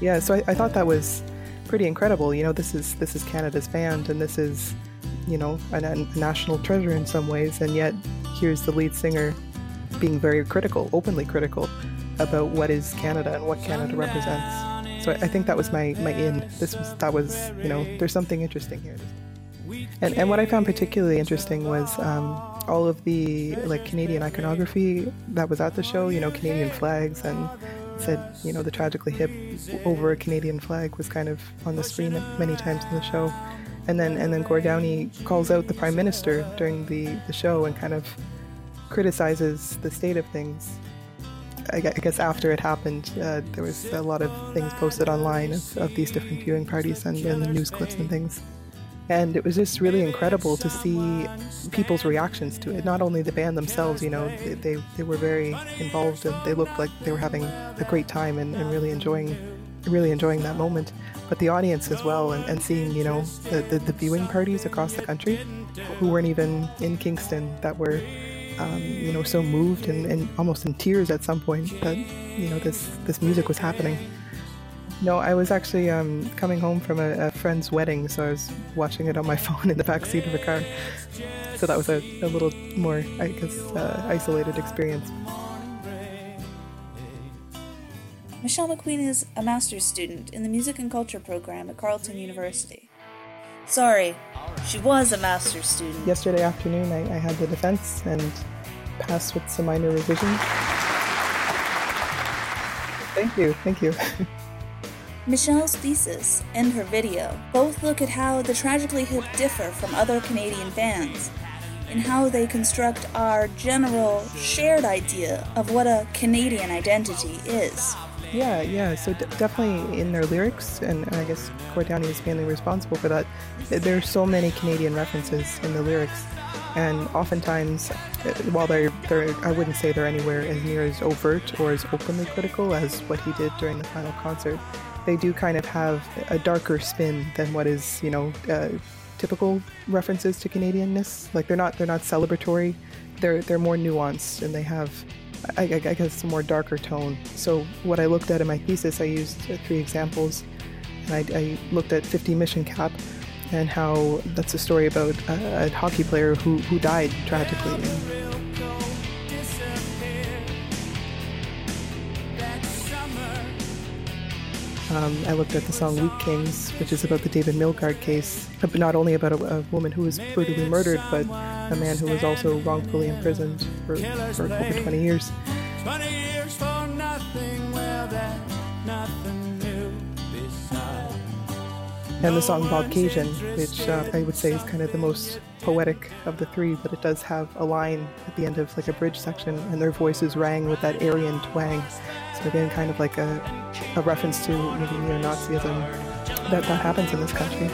yeah. So I, I thought that was pretty incredible. You know, this is this is Canada's band, and this is, you know, a, a national treasure in some ways, and yet here's the lead singer being very critical, openly critical, about what is Canada and what Canada represents. So I, I think that was my my in. This was that was you know, there's something interesting here. And and what I found particularly interesting was. Um, all of the like Canadian iconography that was at the show, you know, Canadian flags and said, you know, the tragically hip over a Canadian flag was kind of on the screen many times in the show. And then and then Gord Downie calls out the Prime Minister during the, the show and kind of criticizes the state of things. I guess after it happened, uh, there was a lot of things posted online of, of these different viewing parties and, and the news clips and things. And it was just really incredible to see people's reactions to it. Not only the band themselves, you know, they, they, they were very involved and they looked like they were having a great time and, and really enjoying really enjoying that moment, but the audience as well, and, and seeing, you know, the, the, the, viewing parties across the country who weren't even in Kingston that were, um, you know, so moved and, and almost in tears at some point that, you know, this, this music was happening. No, I was actually um, coming home from a, a, friend's wedding, so I was watching it on my phone in the back seat of a car. So that was a, a little more, I guess, uh, isolated experience. Michelle MacQueen is a master's student in the Music and Culture program at Carleton University. Sorry, she was a master's student. Yesterday afternoon, I, I had the defense and passed with some minor revisions. Thank you, thank you. Michelle's thesis and her video both look at how the Tragically Hip differ from other Canadian bands and how they construct our general shared idea of what a Canadian identity is. Yeah, yeah. So d- definitely in their lyrics, and I guess Gord Downie is mainly responsible for that. There's so many Canadian references in the lyrics, and oftentimes, uh, while they're, they're, I wouldn't say they're anywhere as near as overt or as openly critical as what he did during the final concert they do kind of have a darker spin than what is, you know, uh, typical references to Canadianness. Like they're not they're not celebratory. They're they're more nuanced and they have, I, I guess, a more darker tone. So what I looked at in my thesis, I used three examples, and I, I looked at 50 Mission Cap and how that's a story about a, a hockey player who who died tragically. Um, I looked at the song Wheat Kings, which is about the David Milgaard case, but not only about a, a, woman who was brutally murdered, but a man who was also wrongfully imprisoned for, for over 20 years. 20 years for nothing, well, nothing and the song Bobcaygeon, which uh, I would say is kind of the most poetic of the three, but it does have a line at the end of like a bridge section, and their voices rang with that Aryan twang. So again, kind of like a, a reference to maybe neo-Nazism that, that happens in this country.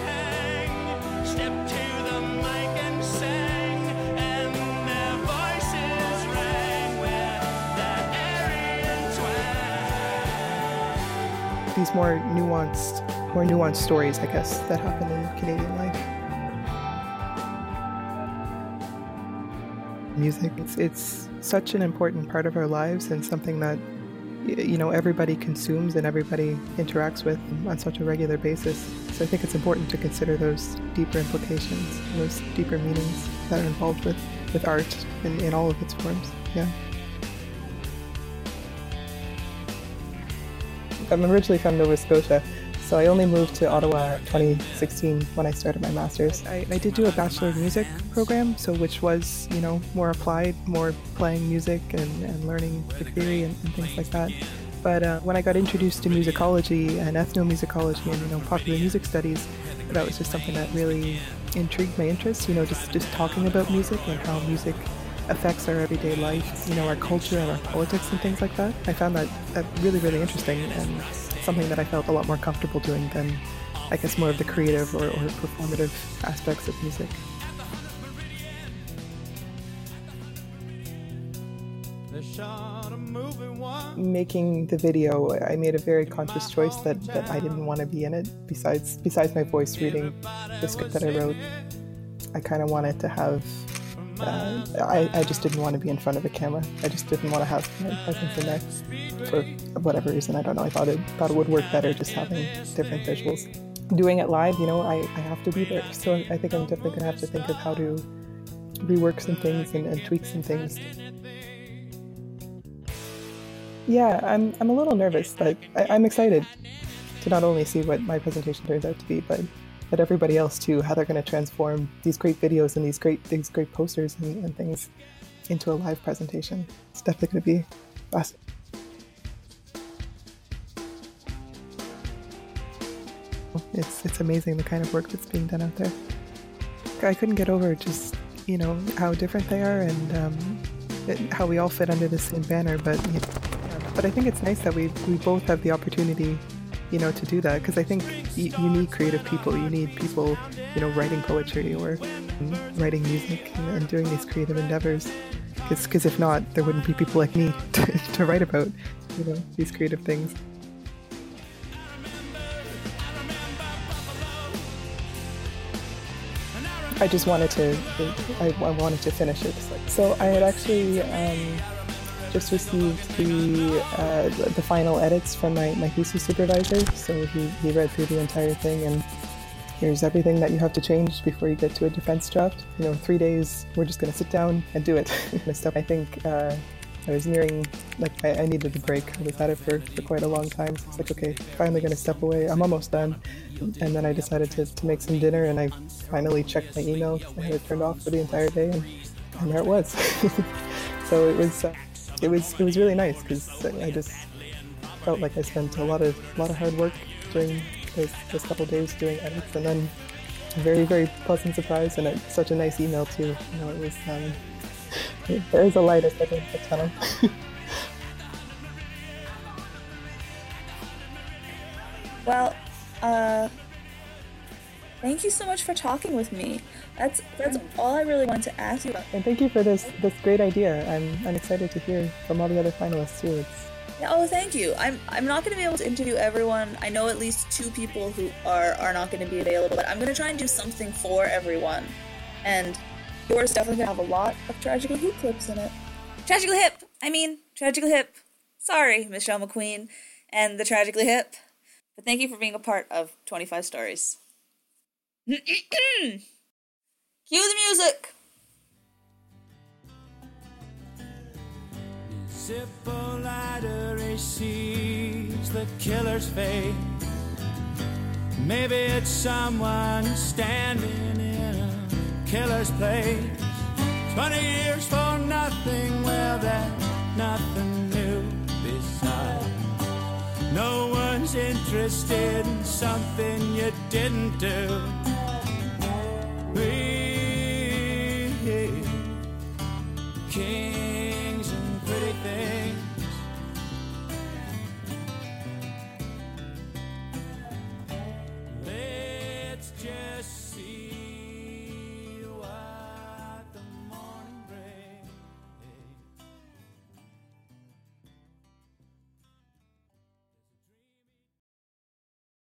These more nuanced, more nuanced stories, I guess, that happen in Canadian life. Music, it's, it's such an important part of our lives and something that you know everybody consumes and everybody interacts with on such a regular basis. So I think it's important to consider those deeper implications, those deeper meanings that are involved with, with art in, in all of its forms. Yeah. I'm originally from Nova Scotia, so I only moved to Ottawa 2016 when I started my master's. I, I, did do a Bachelor of Music program, so which was, you know, more applied, more playing music and, and learning the theory and, and things like that. But uh, when I got introduced to musicology and ethnomusicology and, you know, popular music studies, that was just something that really intrigued my interest, you know, just, just talking about music and how music affects our everyday life, you know, our culture and our politics and things like that. I found that, that really, really interesting and something that I felt a lot more comfortable doing than, I guess, more of the creative or, or performative aspects of music. Making the video, I made a very conscious choice that, that I didn't want to be in it. Besides, besides my voice reading the script that I wrote, I kind of wanted to have uh, I, I just didn't want to be in front of a camera. I just didn't want to have my presence in there for whatever reason. I don't know. I thought it thought it would work better just having different visuals. Doing it live, you know, I, I have to be there. So I think I'm definitely gonna have to think of how to rework some things and, and tweak some things. Yeah, I'm I'm a little nervous, but I, I'm excited to not only see what my presentation turns out to be, but but everybody else too, how they're going to transform these great videos and these great these great posters and, and things into a live presentation. It's definitely going to be awesome. It's it's amazing the kind of work that's being done out there. I couldn't get over just you know how different they are and um, it, how we all fit under the same banner. But you know, but I think it's nice that we we both have the opportunity you know, to do that because I think you, you, need creative people. You need people, you know, writing poetry or writing music and, and doing these creative endeavors. Because if not, there wouldn't be people like me to, to write about, you know, these creative things. I just wanted to, I, I wanted to finish it. So I had actually. Um, just received the uh, the final edits from my, my thesis supervisor. So he, he read through the entire thing and here's everything that you have to change before you get to a defense draft. You know, in three days, we're just going to sit down and do it. I think uh, I was nearing, like, I, I, needed a break. I was at it for, for quite a long time. So it's like, okay, finally going to step away. I'm almost done. And then I decided to, to make some dinner and I finally checked my email. I had it turned off for the entire day and, and there it was. so it was. Uh, it was it was really nice because I just felt like I spent a lot of a lot of hard work during those, those couple days doing edits, and then a very very pleasant surprise and such a nice email too. You know, it was um, there is a light at the end of the tunnel. well, uh, thank you so much for talking with me. That's that's all I really want to ask you about. And thank you for this this great idea. I'm I'm excited to hear from all the other finalists too. It's yeah, oh, thank you. I'm I'm not going to be able to interview everyone. I know at least two people who are are not going to be available, but I'm going to try and do something for everyone. And yours definitely going to have a lot of tragically hip clips in it. Tragically hip. I mean, tragically hip. Sorry, Michelle MacQueen and the tragically hip. But thank you for being a part of 25 stories. Cue the music! The killer's fate. Maybe it's someone standing in a killer's place. Twenty years for nothing, well, that's nothing new besides. No one's interested in something you didn't do. We can't